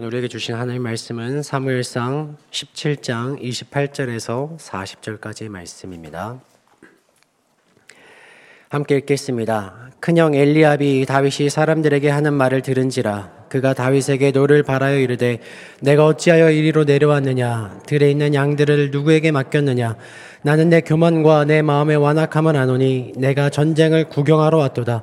오늘 우리에게 주신 하나님의 말씀은 사무엘상 17장 28절에서 40절까지의 말씀입니다. 함께 읽겠습니다. 큰형 엘리압이 다윗이 사람들에게 하는 말을 들은지라 그가 다윗에게 노를 발하여 이르되 네가 어찌하여 이리로 내려왔느냐 들에 있는 양들을 누구에게 맡겼느냐 나는 네 교만과 네 마음의 완악함을 아노니 네가 전쟁을 구경하러 왔도다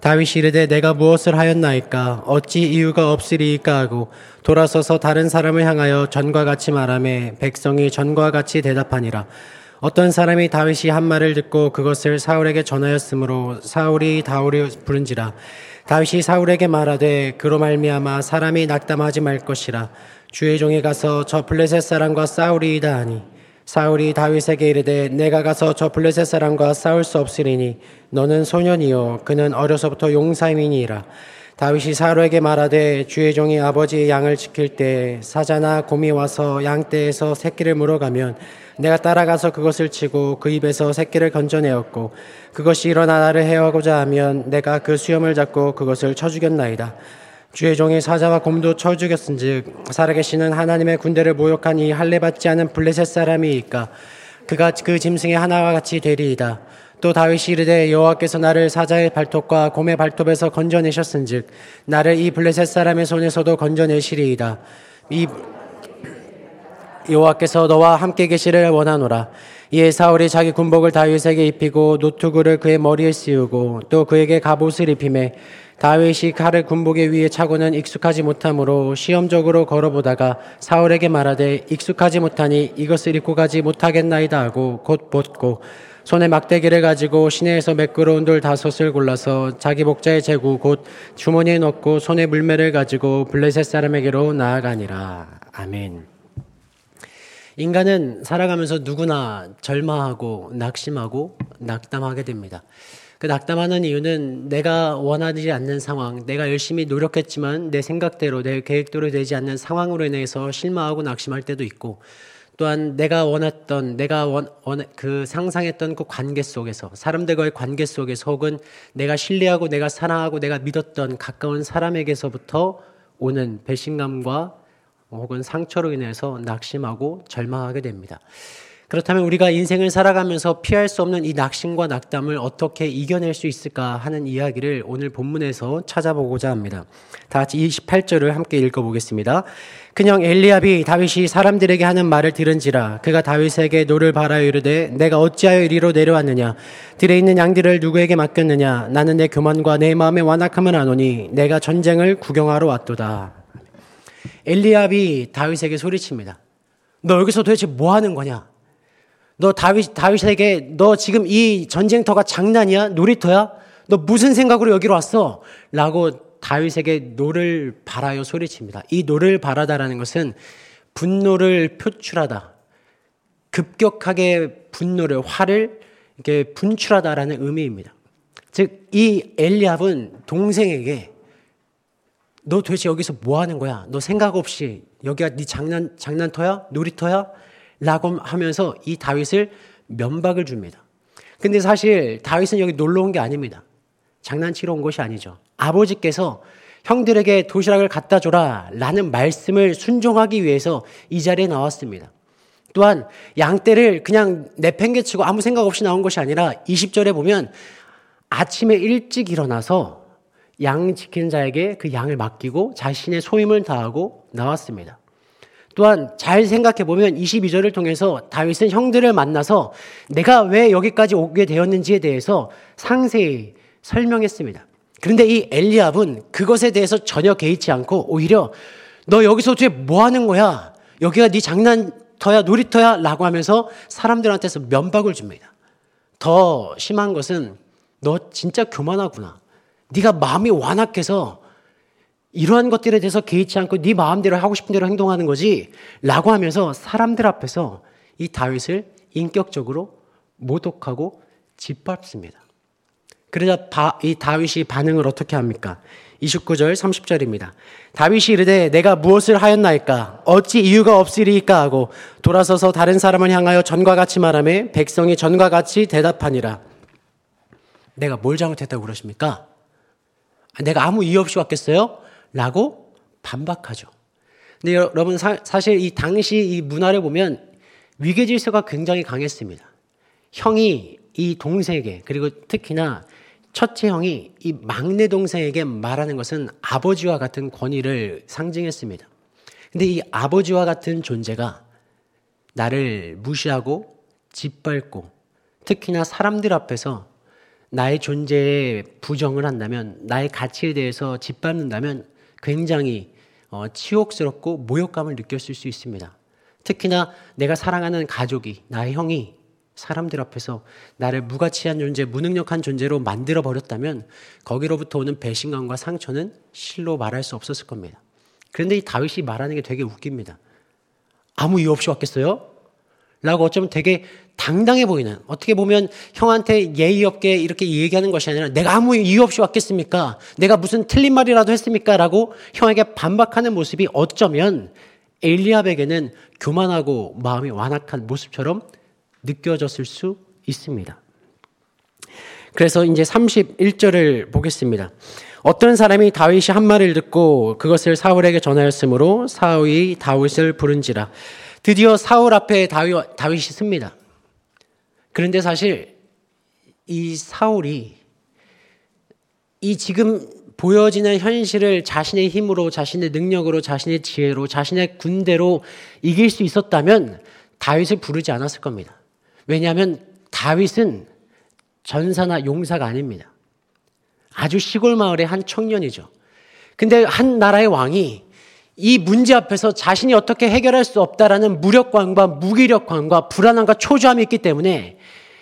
다윗이 이르되 내가 무엇을 하였나이까? 어찌 이유가 없으리이까 하고 돌아서서 다른 사람을 향하여 전과 같이 말하매 백성이 전과 같이 대답하니라. 어떤 사람이 다윗이 한 말을 듣고 그것을 사울에게 전하였으므로 사울이 다울이 부른지라. 다윗이 사울에게 말하되 그로 말미암아 사람이 낙담하지 말 것이라. 주의 종이 가서 저 블레셋 사람과 싸우리이다 하니 사울이 다윗에게 이르되 내가 가서 저 블레셋 사람과 싸울 수 없으리니 너는 소년이요 그는 어려서부터 용사임이니라 다윗이 사울에게 말하되 주의 종이 아버지의 양을 지킬 때 사자나 곰이 와서 양떼에서 새끼를 물어가면 내가 따라가서 그것을 치고 그 입에서 새끼를 건져내었고 그것이 일어나 나를 해하고자 하면 내가 그 수염을 잡고 그것을 쳐 죽였나이다. 주의 종이 사자와 곰도 쳐 죽였은즉 살아계시는 하나님의 군대를 모욕한 이 할례 받지 않은 블레셋 사람이니까 그가 그 짐승의 하나와 같이 되리이다. 또 다윗이 이르되 여호와께서 나를 사자의 발톱과 곰의 발톱에서 건져내셨은즉 나를 이 블레셋 사람의 손에서도 건져내시리이다. 이 여호와께서 너와 함께 계시를 원하노라. 이에 사울이 자기 군복을 다윗에게 입히고 노투구를 그의 머리에 씌우고 또 그에게 갑옷을 입히매 다윗이 칼을 군복의 위에 차고는 익숙하지 못하므로 시험적으로 걸어보다가 사울에게 말하되 익숙하지 못하니 이것을 입고 가지 못하겠나이다 하고 곧 벗고 손에 막대기를 가지고 시내에서 매끄러운 돌 다섯을 골라서 자기 목자의 제구 곧 주머니에 넣고 손에 물매를 가지고 블레셋 사람에게로 나아가니라. 아멘. 인간은 살아가면서 누구나 절망하고 낙심하고 낙담하게 됩니다. 그 낙담하는 이유는 내가 원하지 않는 상황, 내가 열심히 노력했지만 내 생각대로, 내 계획대로 되지 않는 상황으로 인해서 실망하고 낙심할 때도 있고, 또한 내가 원했던, 내가 원, 원, 그 상상했던 그 관계 속에서, 사람들과의 관계 속에서 혹은 내가 신뢰하고 내가 사랑하고 내가 믿었던 가까운 사람에게서부터 오는 배신감과 혹은 상처로 인해서 낙심하고 절망하게 됩니다. 그렇다면 우리가 인생을 살아가면서 피할 수 없는 이 낙심과 낙담을 어떻게 이겨낼 수 있을까 하는 이야기를 오늘 본문에서 찾아보고자 합니다. 다 같이 28절을 함께 읽어보겠습니다. 큰형 엘리압이 다윗이 사람들에게 하는 말을 들은지라 그가 다윗에게 노를 발하여 이르되 네가 어찌하여 이리로 내려왔느냐 들에 있는 양들을 누구에게 맡겼느냐 나는 네 교만과 네 마음의 완악함을 아노니 네가 전쟁을 구경하러 왔도다. 엘리압이 다윗에게 소리칩니다. 너 여기서 도대체 뭐 하는 거냐? 너 다윗, 다윗에게 너 지금 이 전쟁터가 장난이야? 놀이터야? 너 무슨 생각으로 여기로 왔어? 라고 다윗에게 노를 발하여 소리칩니다. 이 노를 발하다라는 것은 분노를 표출하다. 급격하게 분노를, 화를 이렇게 분출하다라는 의미입니다. 즉, 이 엘리압은 동생에게 너 도대체 여기서 뭐 하는 거야? 너 생각 없이 여기가 네 장난 장난터야? 놀이터야? 라고 하면서 이 다윗을 면박을 줍니다. 근데 사실 다윗은 여기 놀러 온 게 아닙니다. 장난치러 온 것이 아니죠. 아버지께서 형들에게 도시락을 갖다 줘라 라는 말씀을 순종하기 위해서 이 자리에 나왔습니다. 또한 양떼를 그냥 내팽개치고 아무 생각 없이 나온 것이 아니라 20절에 보면 아침에 일찍 일어나서 양 지키는 자에게 그 양을 맡기고 자신의 소임을 다하고 나왔습니다. 또한 잘 생각해 보면 22절을 통해서 다윗은 형들을 만나서 내가 왜 여기까지 오게 되었는지에 대해서 상세히 설명했습니다. 그런데 이 엘리압은 그것에 대해서 전혀 개의치 않고 오히려 너 여기서 도대체 뭐 하는 거야? 여기가 네 장난터야 놀이터야? 라고 하면서 사람들한테서 면박을 줍니다. 더 심한 것은 너 진짜 교만하구나. 네가 마음이 완악해서 이러한 것들에 대해서 개의치 않고 네 마음대로 하고 싶은 대로 행동하는 거지 라고 하면서 사람들 앞에서 이 다윗을 인격적으로 모독하고 짓밟습니다. 그러자 이 다윗이 반응을 어떻게 합니까? 29절 30절입니다. 다윗이 이르되 내가 무엇을 하였나이까 어찌 이유가 없으리이까 하고 돌아서서 다른 사람을 향하여 전과 같이 말하며 백성이 전과 같이 대답하니라. 내가 뭘 잘못했다고 그러십니까? 내가 아무 이유 없이 왔겠어요? 라고 반박하죠. 근데 여러분 사, 사실 이 당시 이 문화를 보면 위계 질서가 굉장히 강했습니다. 형이 이 동생에게 그리고 특히나 첫째 형이 이 막내 동생에게 말하는 것은 아버지와 같은 권위를 상징했습니다. 근데 이 아버지와 같은 존재가 나를 무시하고 짓밟고 특히나 사람들 앞에서 나의 존재에 부정을 한다면 나의 가치에 대해서 짓밟는다면 굉장히 어, 치욕스럽고 모욕감을 느꼈을 수 있습니다. 특히나 내가 사랑하는 가족이 나의 형이 사람들 앞에서 나를 무가치한 존재, 무능력한 존재로 만들어 버렸다면 거기로부터 오는 배신감과 상처는 실로 말할 수 없었을 겁니다. 그런데 이 다윗이 말하는 게 되게 웃깁니다. 아무 이유 없이 왔겠어요? 라고 어쩌면 되게 당당해 보이는 어떻게 보면 형한테 예의 없게 이렇게 얘기하는 것이 아니라 내가 아무 이유 없이 왔겠습니까? 내가 무슨 틀린 말이라도 했습니까? 라고 형에게 반박하는 모습이 어쩌면 엘리압에게는 교만하고 마음이 완악한 모습처럼 느껴졌을 수 있습니다. 그래서 이제 31절을 보겠습니다. 어떤 사람이 다윗이 한 말을 듣고 그것을 사울에게 전하였으므로 사울이 다윗을 부른지라 드디어 사울 앞에 다윗, 다윗이 씁니다. 그런데 사실 이 사울이 이 지금 보여지는 현실을 자신의 힘으로, 자신의 능력으로, 자신의 지혜로, 자신의 군대로 이길 수 있었다면 다윗을 부르지 않았을 겁니다. 왜냐하면 다윗은 전사나 용사가 아닙니다. 아주 시골 마을의 한 청년이죠. 근데 한 나라의 왕이 이 문제 앞에서 자신이 어떻게 해결할 수 없다라는 무력감과 무기력감과 불안함과 초조함이 있기 때문에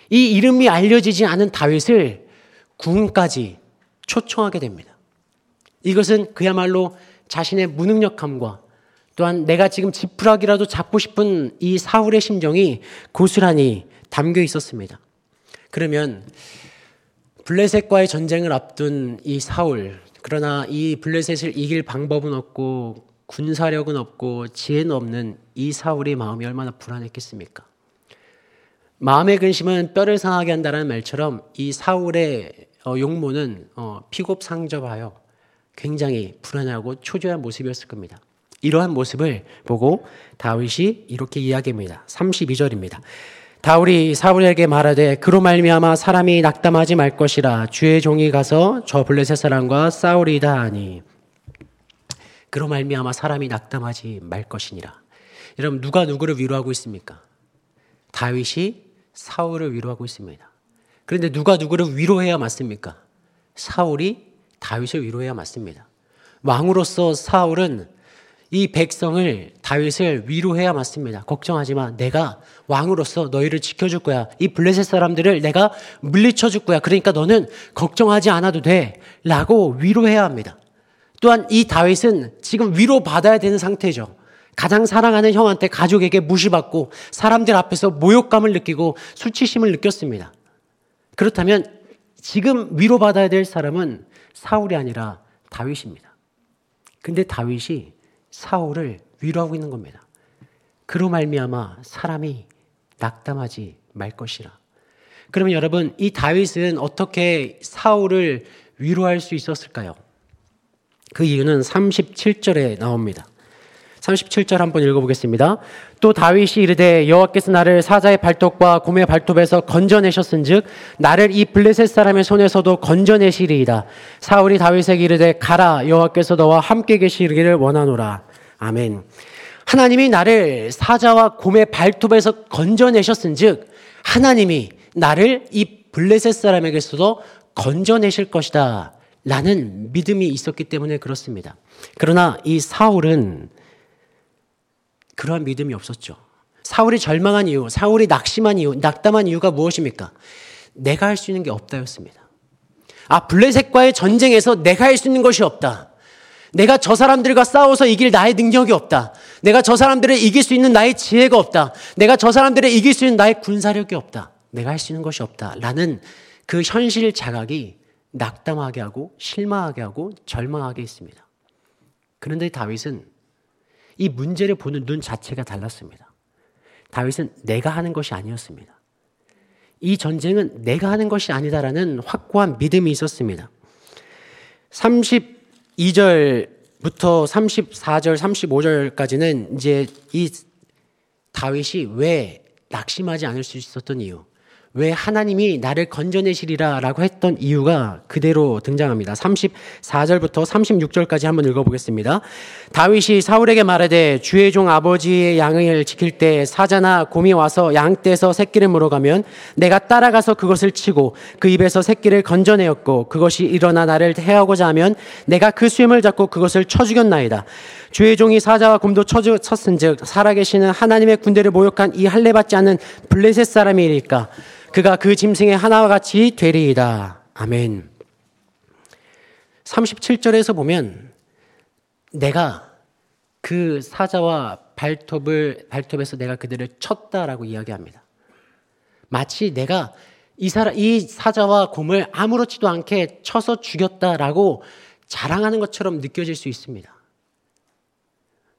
이 이름이 알려지지 않은 다윗을 궁까지 초청하게 됩니다. 이것은 그야말로 자신의 무능력함과 또한 내가 지금 지푸라기라도 잡고 싶은 이 사울의 심정이 고스란히 담겨 있었습니다. 그러면 블레셋과의 전쟁을 앞둔 이 사울, 그러나 이 블레셋을 이길 방법은 없고 군사력은 없고 지혜는 없는 이 사울의 마음이 얼마나 불안했겠습니까? 마음의 근심은 뼈를 상하게 한다는 말처럼 이 사울의 어, 용모는 어, 피곱상접하여 굉장히 불안하고 초조한 모습이었을 겁니다. 이러한 모습을 보고 다윗이 이렇게 이야기합니다. 32절입니다. 다윗이 사울에게 말하되 그로 말미암아 사람이 낙담하지 말 것이라 주의 종이 가서 저 블레셋 사람과 싸우리다 하니 그로 말미암아 사람이 낙담하지 말 것이니라. 여러분 누가 누구를 위로하고 있습니까? 다윗이 사울을 위로하고 있습니다. 그런데 누가 누구를 위로해야 맞습니까? 사울이 다윗을 위로해야 맞습니다. 왕으로서 사울은 이 백성을 다윗을 위로해야 맞습니다. 걱정하지 마. 내가 왕으로서 너희를 지켜줄 거야. 이 블레셋 사람들을 내가 물리쳐 줄 거야. 그러니까 너는 걱정하지 않아도 돼. 라고 위로해야 합니다. 또한 이 다윗은 지금 위로받아야 되는 상태죠. 가장 사랑하는 형한테 가족에게 무시받고 사람들 앞에서 모욕감을 느끼고 수치심을 느꼈습니다. 그렇다면 지금 위로받아야 될 사람은 사울이 아니라 다윗입니다. 근데 다윗이 사울을 위로하고 있는 겁니다. 그로 말미암아 사람이 낙담하지 말 것이라. 그러면 여러분 이 다윗은 어떻게 사울을 위로할 수 있었을까요? 그 이유는 37절에 나옵니다. 37절 한번 읽어보겠습니다. 또 다윗이 이르되 여호와께서 나를 사자의 발톱과 곰의 발톱에서 건져내셨은즉 나를 이 블레셋 사람의 손에서도 건져내시리이다. 사울이 다윗에게 이르되 가라 여호와께서 너와 함께 계시기를 원하노라. 아멘. 하나님이 나를 사자와 곰의 발톱에서 건져내셨은즉 하나님이 나를 이 블레셋 사람에게서도 건져내실 것이다. 라는 믿음이 있었기 때문에 그렇습니다. 그러나 이 사울은 그러한 믿음이 없었죠. 사울이 절망한 이유, 사울이 낙심한 이유, 낙담한 이유가 무엇입니까? 내가 할 수 있는 게 없다였습니다. 아, 블레셋과의 전쟁에서 내가 할 수 있는 것이 없다. 내가 저 사람들과 싸워서 이길 나의 능력이 없다. 내가 저 사람들을 이길 수 있는 나의 지혜가 없다. 내가 저 사람들을 이길 수 있는 나의 군사력이 없다. 내가 할 수 있는 것이 없다. 라는 그 현실 자각이 낙담하게 하고 실망하게 하고 절망하게 했습니다. 그런데 다윗은 이 문제를 보는 눈 자체가 달랐습니다. 다윗은 내가 하는 것이 아니었습니다. 이 전쟁은 내가 하는 것이 아니다라는 확고한 믿음이 있었습니다. 32절 34절, 35절까지는 이제 이 다윗이 왜 낙심하지 않을 수 있었던 이유, 왜 하나님이 나를 건져내시리라 라고 했던 이유가 그대로 등장합니다. 34절부터 36절까지 한번 읽어보겠습니다. 다윗이 사울에게 말하되 주의 종 아버지의 양을 지킬 때 사자나 곰이 와서 양 떼서 새끼를 물어가면 내가 따라가서 그것을 치고 그 입에서 새끼를 건져내었고 그것이 일어나 나를 해하고자 하면 내가 그 수염을 잡고 그것을 쳐 죽였나이다. 주의 종이 사자와 곰도 쳤은즉 살아계시는 하나님의 군대를 모욕한 이 할례받지 않는 블레셋 사람이니까 그가 그 짐승의 하나와 같이 되리이다. 아멘. 37절에서 보면 내가 그 사자와 발톱을 발톱에서 내가 그들을 쳤다라고 이야기합니다. 마치 내가 이 사람 이 사자와 곰을 아무렇지도 않게 쳐서 죽였다라고 자랑하는 것처럼 느껴질 수 있습니다.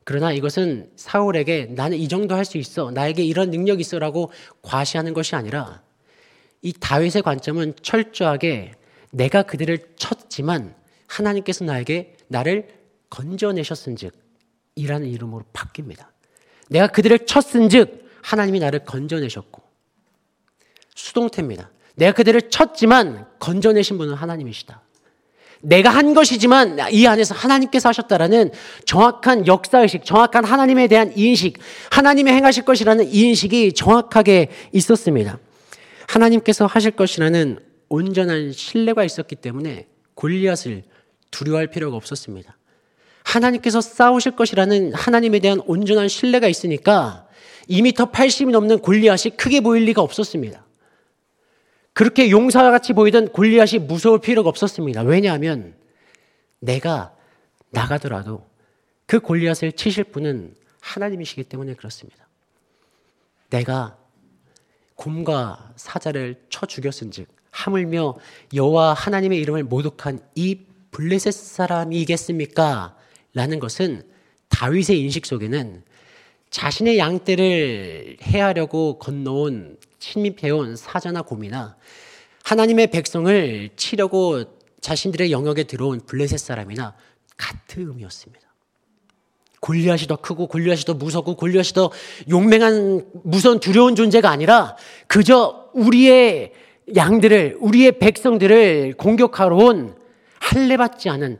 그러나 이것은 사울에게 나는 이 정도 할 수 있어. 나에게 이런 능력이 있어라고 과시하는 것이 아니라 이 다윗의 관점은 철저하게 내가 그들을 쳤지만 하나님께서 나에게 나를 건져내셨은즉 이라는 이름으로 바뀝니다. 내가 그들을 쳤은즉 하나님이 나를 건져내셨고 수동태입니다. 내가 그들을 쳤지만 건져내신 분은 하나님이시다. 내가 한 것이지만 이 안에서 하나님께서 하셨다라는 정확한 역사의식, 정확한 하나님에 대한 인식, 하나님의 행하실 것이라는 인식이 정확하게 있었습니다. 하나님께서 하실 것이라는 온전한 신뢰가 있었기 때문에 골리앗을 두려워할 필요가 없었습니다. 하나님께서 싸우실 것이라는 하나님에 대한 온전한 신뢰가 있으니까 2m 80이 넘는 골리앗이 크게 보일 리가 없었습니다. 그렇게 용사와 같이 보이던 골리앗이 무서울 필요가 없었습니다. 왜냐하면 내가 나가더라도 그 골리앗을 치실 분은 하나님이시기 때문에 그렇습니다. 내가 곰과 사자를 쳐 죽였은즉 하물며 여호와 하나님의 이름을 모독한 이 블레셋 사람이겠습니까? 라는 것은 다윗의 인식 속에는 자신의 양떼를 해하려고 건너온 침입해온 사자나 곰이나 하나님의 백성을 치려고 자신들의 영역에 들어온 블레셋 사람이나 같은 의미였습니다. 골리앗이 더 크고 골리앗이 더 무섭고 골리앗이 더 용맹한 무서운 두려운 존재가 아니라 그저 우리의 양들을 우리의 백성들을 공격하러 온 할례받지 않은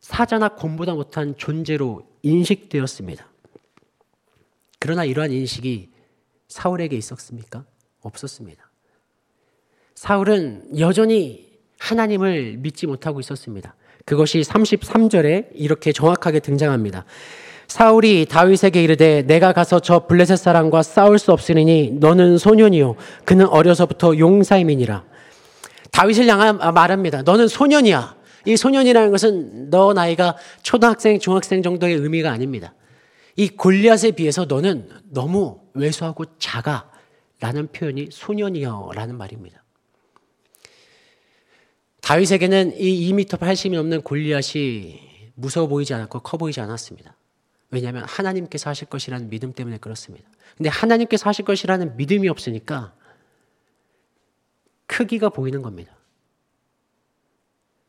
사자나 곰보다 못한 존재로 인식되었습니다. 그러나 이러한 인식이 사울에게 있었습니까? 없었습니다. 사울은 여전히 하나님을 믿지 못하고 있었습니다. 그것이 33절에 이렇게 정확하게 등장합니다. 사울이 다윗에게 이르되 내가 가서 저 블레셋 사람과 싸울 수 없으니 너는 소년이요 그는 어려서부터 용사임이니라. 다윗을 향한 말합니다. 너는 소년이야. 이 소년이라는 것은 너 나이가 초등학생, 중학생 정도의 의미가 아닙니다. 이 골리앗에 비해서 너는 너무 왜소하고 작아. 라는 표현이 소년이여 라는 말입니다. 다윗에게는 이 2m 80이 넘는 골리앗이 무서워 보이지 않았고 커 보이지 않았습니다. 왜냐하면 하나님께서 하실 것이라는 믿음 때문에 그렇습니다. 근데 하나님께서 하실 것이라는 믿음이 없으니까 크기가 보이는 겁니다.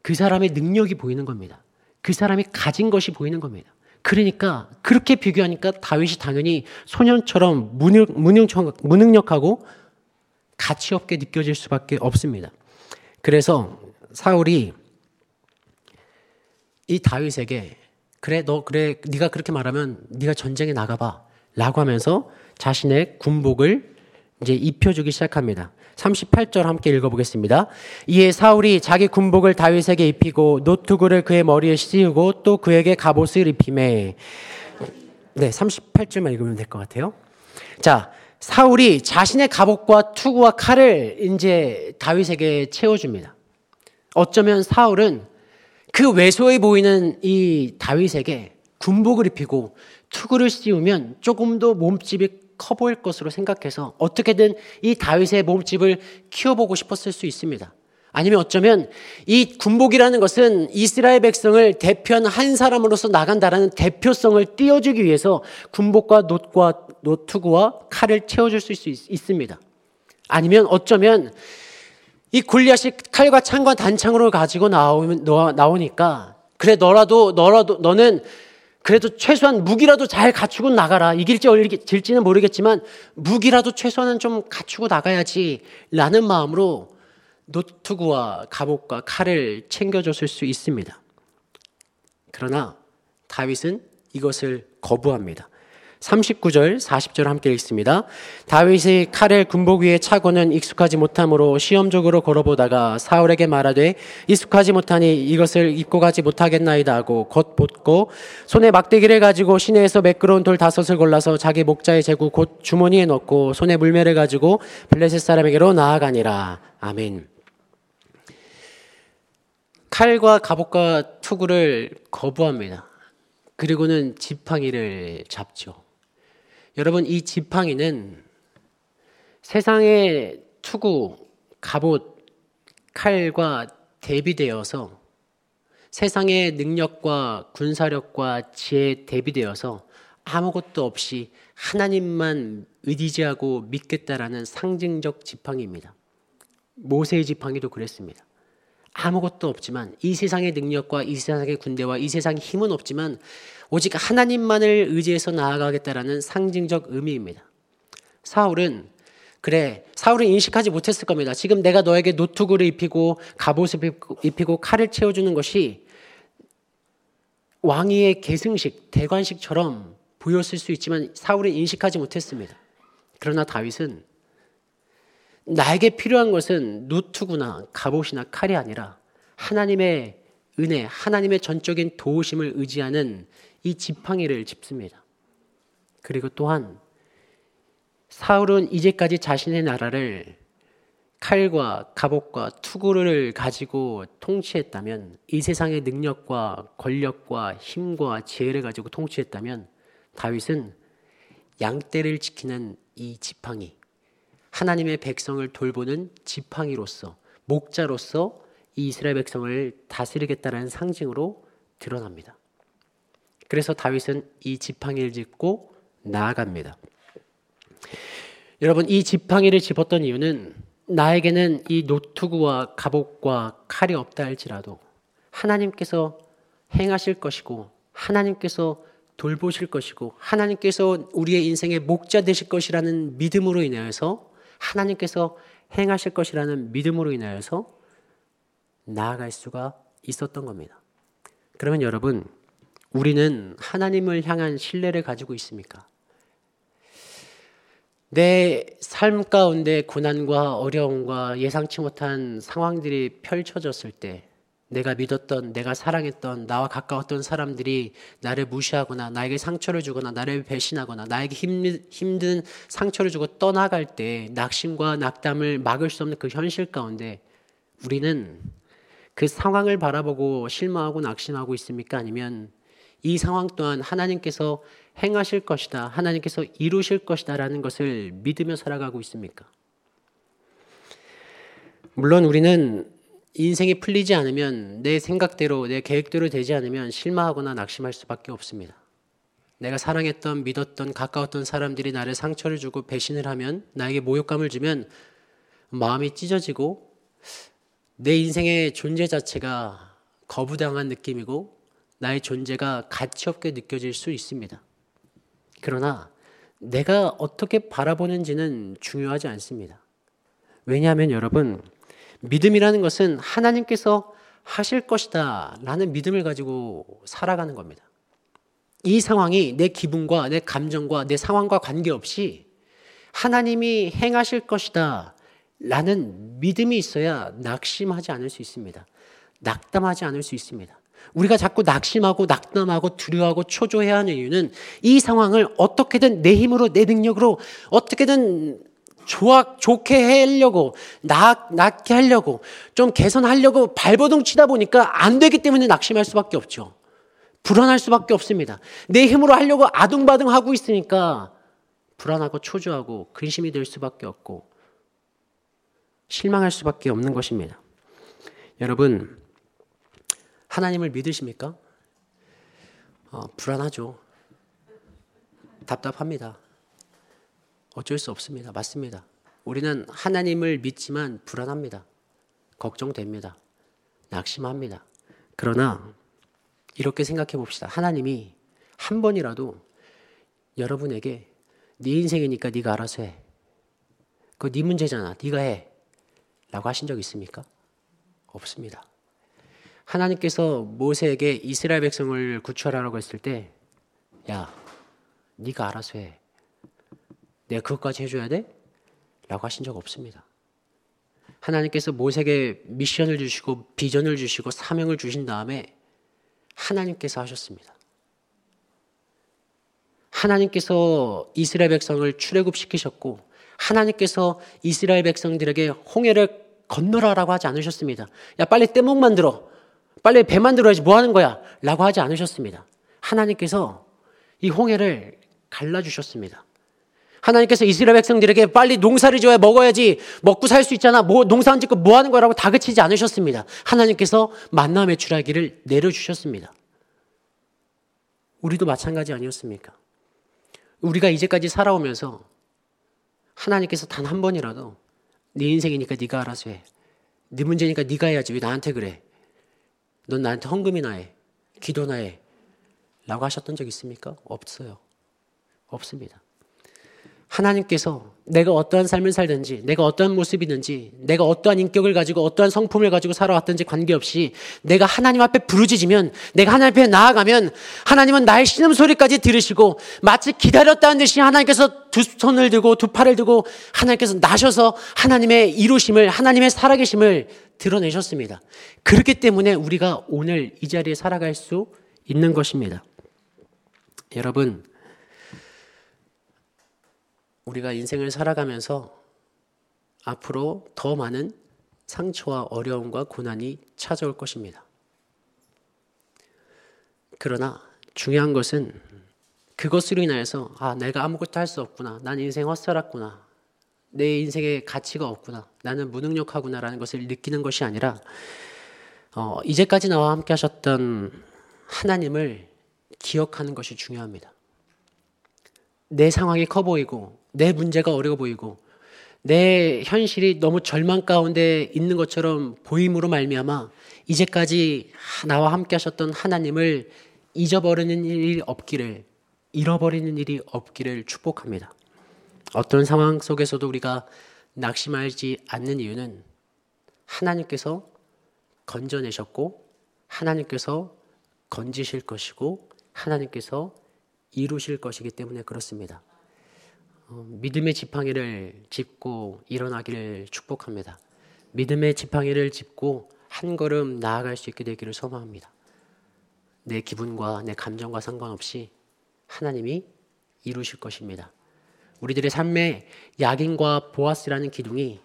그 사람의 능력이 보이는 겁니다. 그 사람이 가진 것이 보이는 겁니다. 그러니까 그렇게 비교하니까 다윗이 당연히 소년처럼 무능, 무능력하고 가치 없게 느껴질 수밖에 없습니다. 그래서 사울이 이 다윗에게 그래 너 그래 네가 그렇게 말하면 네가 전쟁에 나가봐라고 하면서 자신의 군복을 이제 입혀주기 시작합니다. 38절 함께 읽어보겠습니다. 이에 사울이 자기 군복을 다윗에게 입히고 노트구를 그의 머리에 씌우고 또 그에게 갑옷을 입히매. 네, 38절만 읽으면 될 것 같아요. 자, 사울이 자신의 갑옷과 투구와 칼을 이제 다윗에게 채워줍니다. 어쩌면 사울은 그 외소해 보이는 이 다윗에게 군복을 입히고 투구를 씌우면 조금 더 몸집이 커 보일 것으로 생각해서 어떻게든 이 다윗의 몸집을 키워보고 싶었을 수 있습니다. 아니면 어쩌면 이 군복이라는 것은 이스라엘 백성을 대표하는 한 사람으로서 나간다라는 대표성을 띄워주기 위해서 군복과 놋과 노투구와 칼을 채워줄 수 있습니다. 아니면 어쩌면 이 골리앗이 칼과 창과 단창으로 가지고 나오면, 나오니까 그래 너라도 너라도 너는 그래도 최소한 무기라도 잘 갖추고 나가라. 이길지 질지는 모르겠지만 무기라도 최소한은 좀 갖추고 나가야지 라는 마음으로 노트구와 갑옷과 칼을 챙겨줬을 수 있습니다. 그러나 다윗은 이것을 거부합니다. 39절, 40절 함께 읽습니다. 다윗이 칼을 군복 위에 차고는 익숙하지 못함으로 시험적으로 걸어보다가 사울에게 말하되 익숙하지 못하니 이것을 입고 가지 못하겠나이다 하고 곧 벗고 손에 막대기를 가지고 시내에서 매끄러운 돌 다섯을 골라서 자기 목자의 제구 곧 주머니에 넣고 손에 물매를 가지고 블레셋 사람에게로 나아가니라. 아멘. 칼과 갑옷과 투구를 거부합니다. 그리고는 지팡이를 잡죠. 여러분 이 지팡이는 세상의 투구, 갑옷, 칼과 대비되어서 세상의 능력과 군사력과 지혜에 대비되어서 아무것도 없이 하나님만 의지하고 믿겠다라는 상징적 지팡이입니다. 모세의 지팡이도 그랬습니다. 아무것도 없지만 이 세상의 능력과 이 세상의 군대와 이 세상의 힘은 없지만 오직 하나님만을 의지해서 나아가겠다라는 상징적 의미입니다. 사울은 그래 사울은 인식하지 못했을 겁니다. 지금 내가 너에게 노트구를 입히고 갑옷을 입히고 칼을 채워주는 것이 왕위의 계승식 대관식처럼 보였을 수 있지만 사울은 인식하지 못했습니다. 그러나 다윗은 나에게 필요한 것은 노트구나 갑옷이나 칼이 아니라 하나님의 은혜, 하나님의 전적인 도우심을 의지하는 이 지팡이를 짚습니다. 그리고 또한 사울은 이제까지 자신의 나라를 칼과 갑옷과 투구를 가지고 통치했다면 이 세상의 능력과 권력과 힘과 지혜를 가지고 통치했다면 다윗은 양떼를 지키는 이 지팡이 하나님의 백성을 돌보는 지팡이로서 목자로서 이 이스라엘 백성을 다스리겠다는 상징으로 드러납니다. 그래서 다윗은 이 지팡이를 짚고 나아갑니다. 여러분 이 지팡이를 짚었던 이유는 나에게는 이 노트구와 갑옷과 칼이 없다 할지라도 하나님께서 행하실 것이고 하나님께서 돌보실 것이고 하나님께서 우리의 인생의 목자 되실 것이라는 믿음으로 인하여서 하나님께서 행하실 것이라는 믿음으로 인하여서 나아갈 수가 있었던 겁니다. 그러면 여러분, 우리는 하나님을 향한 신뢰를 가지고 있습니까? 내 삶 가운데 고난과 어려움과 예상치 못한 상황들이 펼쳐졌을 때 내가 믿었던, 내가 사랑했던, 나와 가까웠던 사람들이 나를 무시하거나 나에게 상처를 주거나 나를 배신하거나 나에게 힘, 힘든 상처를 주고 떠나갈 때 낙심과 낙담을 막을 수 없는 그 현실 가운데 우리는 그 상황을 바라보고 실망하고 낙심하고 있습니까? 아니면 이 상황 또한 하나님께서 행하실 것이다. 하나님께서 이루실 것이다. 라는 것을 믿으며 살아가고 있습니까? 물론 우리는 인생이 풀리지 않으면 내 생각대로 내 계획대로 되지 않으면 실망하거나 낙심할 수밖에 없습니다. 내가 사랑했던 믿었던 가까웠던 사람들이 나를 상처를 주고 배신을 하면 나에게 모욕감을 주면 마음이 찢어지고 내 인생의 존재 자체가 거부당한 느낌이고 나의 존재가 가치 없게 느껴질 수 있습니다. 그러나 내가 어떻게 바라보는지는 중요하지 않습니다. 왜냐하면 여러분 믿음이라는 것은 하나님께서 하실 것이다 라는 믿음을 가지고 살아가는 겁니다. 이 상황이 내 기분과 내 감정과 내 상황과 관계없이 하나님이 행하실 것이다 라는 믿음이 있어야 낙심하지 않을 수 있습니다. 낙담하지 않을 수 있습니다. 우리가 자꾸 낙심하고 낙담하고 두려워하고 초조해야 하는 이유는 이 상황을 어떻게든 내 힘으로 내 능력으로 어떻게든 좋아, 좋게 하려고, 낫, 낫게 하려고, 좀 개선하려고 발버둥 치다 보니까 안 되기 때문에 낙심할 수밖에 없죠. 불안할 수밖에 없습니다. 내 힘으로 하려고 아둥바둥 하고 있으니까 불안하고 초조하고 근심이 될 수밖에 없고 실망할 수밖에 없는 것입니다. 여러분, 하나님을 믿으십니까? 어, 불안하죠. 답답합니다. 어쩔 수 없습니다. 맞습니다. 우리는 하나님을 믿지만 불안합니다. 걱정됩니다. 낙심합니다. 그러나 이렇게 생각해 봅시다. 하나님이 한 번이라도 여러분에게 네 인생이니까 네가 알아서 해. 그거 네 문제잖아. 네가 해. 라고 하신 적 있습니까? 없습니다. 하나님께서 모세에게 이스라엘 백성을 구출하라고 했을 때, 야, 네가 알아서 해. 내가 그것까지 해줘야 돼? 라고 하신 적 없습니다. 하나님께서 모세에게 미션을 주시고 비전을 주시고 사명을 주신 다음에 하나님께서 하셨습니다. 하나님께서 이스라엘 백성을 출애굽시키셨고 하나님께서 이스라엘 백성들에게 홍해를 건너라라고 하지 않으셨습니다. 야 빨리 떼목 만들어. 빨리 배 만들어야지 뭐 하는 거야? 라고 하지 않으셨습니다. 하나님께서 이 홍해를 갈라 주셨습니다. 하나님께서 이스라엘 백성들에게 빨리 농사를 지어야 먹어야지 먹고 살 수 있잖아. 뭐 농사 안 짓고 뭐 하는 거라고 다그치지 않으셨습니다. 하나님께서 만나 매출하기를 내려주셨습니다. 우리도 마찬가지 아니었습니까? 우리가 이제까지 살아오면서 하나님께서 단 한 번이라도 네 인생이니까 네가 알아서 해. 네 문제니까 네가 해야지. 왜 나한테 그래? 넌 나한테 헌금이나 해. 기도나 해. 라고 하셨던 적 있습니까? 없어요. 없습니다. 하나님께서 내가 어떠한 삶을 살든지, 내가 어떠한 모습이든지, 내가 어떠한 인격을 가지고 어떠한 성품을 가지고 살아왔든지 관계없이 내가 하나님 앞에 부르짖으면, 내가 하나님 앞에 나아가면 하나님은 나의 신음 소리까지 들으시고 마치 기다렸다는 듯이 하나님께서 두 손을 들고 두 팔을 들고 하나님께서 나셔서 하나님의 이루심을, 하나님의 살아계심을 드러내셨습니다. 그렇기 때문에 우리가 오늘 이 자리에 살아갈 수 있는 것입니다. 여러분, 우리가 인생을 살아가면서 앞으로 더 많은 상처와 어려움과 고난이 찾아올 것입니다. 그러나 중요한 것은 그것으로 인하여서 아 내가 아무것도 할 수 없구나. 난 인생 헛살았구나. 내 인생에 가치가 없구나. 나는 무능력하구나라는 것을 느끼는 것이 아니라 어, 이제까지 나와 함께 하셨던 하나님을 기억하는 것이 중요합니다. 내 상황이 커 보이고 내 문제가 어려워 보이고 내 현실이 너무 절망 가운데 있는 것처럼 보임으로 말미암아 이제까지 나와 함께 하셨던 하나님을 잊어버리는 일이 없기를 잃어버리는 일이 없기를 축복합니다. 어떤 상황 속에서도 우리가 낙심하지 않는 이유는 하나님께서 건져내셨고 하나님께서 건지실 것이고 하나님께서 이루실 것이기 때문에 그렇습니다. 어, 믿음의 지팡이를 짚고 일어나기를 축복합니다. 믿음의 지팡이를 짚고 한 걸음 나아갈 수 있게 되기를 소망합니다. 내 기분과 내 감정과 상관없이 하나님이 이루실 것입니다. 우리들의 삶에 야긴과 보아스라는 기둥이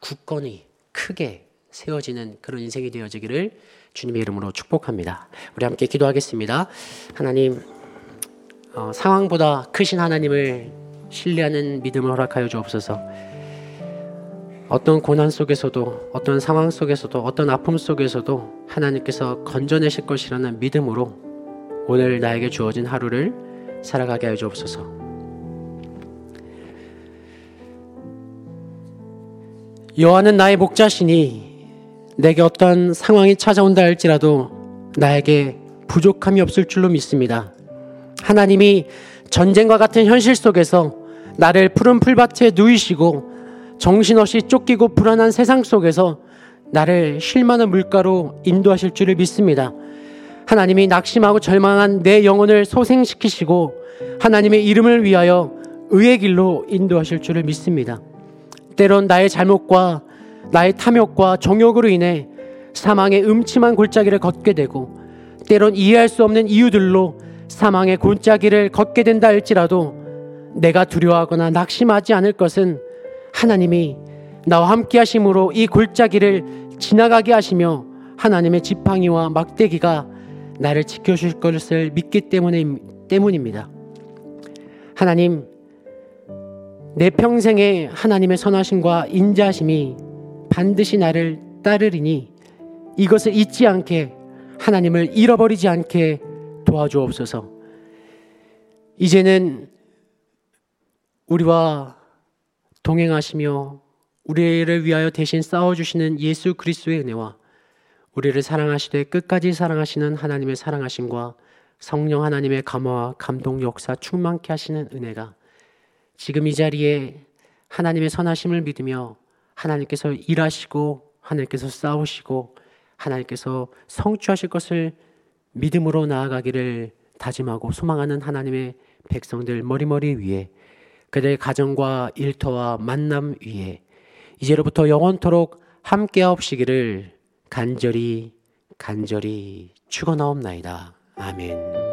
굳건히 크게 세워지는 그런 인생이 되어지기를 주님의 이름으로 축복합니다. 우리 함께 기도하겠습니다. 하나님, 어, 상황보다 크신 하나님을 신뢰하는 믿음을 허락하여 주옵소서. 어떤 고난 속에서도 어떤 상황 속에서도 어떤 아픔 속에서도 하나님께서 건져내실 것이라는 믿음으로 오늘 나에게 주어진 하루를 살아가게 하여 주옵소서. 여호와는 나의 목자시니 내게 어떤 상황이 찾아온다 할지라도 나에게 부족함이 없을 줄로 믿습니다. 하나님이 전쟁과 같은 현실 속에서 나를 푸른 풀밭에 누이시고 정신없이 쫓기고 불안한 세상 속에서 나를 쉴만한 물가로 인도하실 줄을 믿습니다. 하나님이 낙심하고 절망한 내 영혼을 소생시키시고 하나님의 이름을 위하여 의의 길로 인도하실 줄을 믿습니다. 때론 나의 잘못과 나의 탐욕과 정욕으로 인해 사망의 음침한 골짜기를 걷게 되고 때론 이해할 수 없는 이유들로 사망의 골짜기를 걷게 된다 할지라도 내가 두려워하거나 낙심하지 않을 것은 하나님이 나와 함께 하심으로 이 골짜기를 지나가게 하시며 하나님의 지팡이와 막대기가 나를 지켜줄 것을 믿기 때문에, 때문입니다. 하나님, 내 평생에 하나님의 선하심과 인자하심이 반드시 나를 따르리니 이것을 잊지 않게 하나님을 잃어버리지 않게 도와주옵소서. 이제는 우리와 동행하시며 우리를 위하여 대신 싸워주시는 예수 그리스도의 은혜와 우리를 사랑하시되 끝까지 사랑하시는 하나님의 사랑하심과 성령 하나님의 감화와 감동 역사 충만케 하시는 은혜가 지금 이 자리에 하나님의 선하심을 믿으며 하나님께서 일하시고 하나님께서 싸우시고 하나님께서 성취하실 것을 믿음으로 나아가기를 다짐하고 소망하는 하나님의 백성들 머리머리 위에 그들의 가정과 일터와 만남 위에 이제로부터 영원토록 함께하옵시기를 간절히 간절히 축원하옵나이다. 아멘.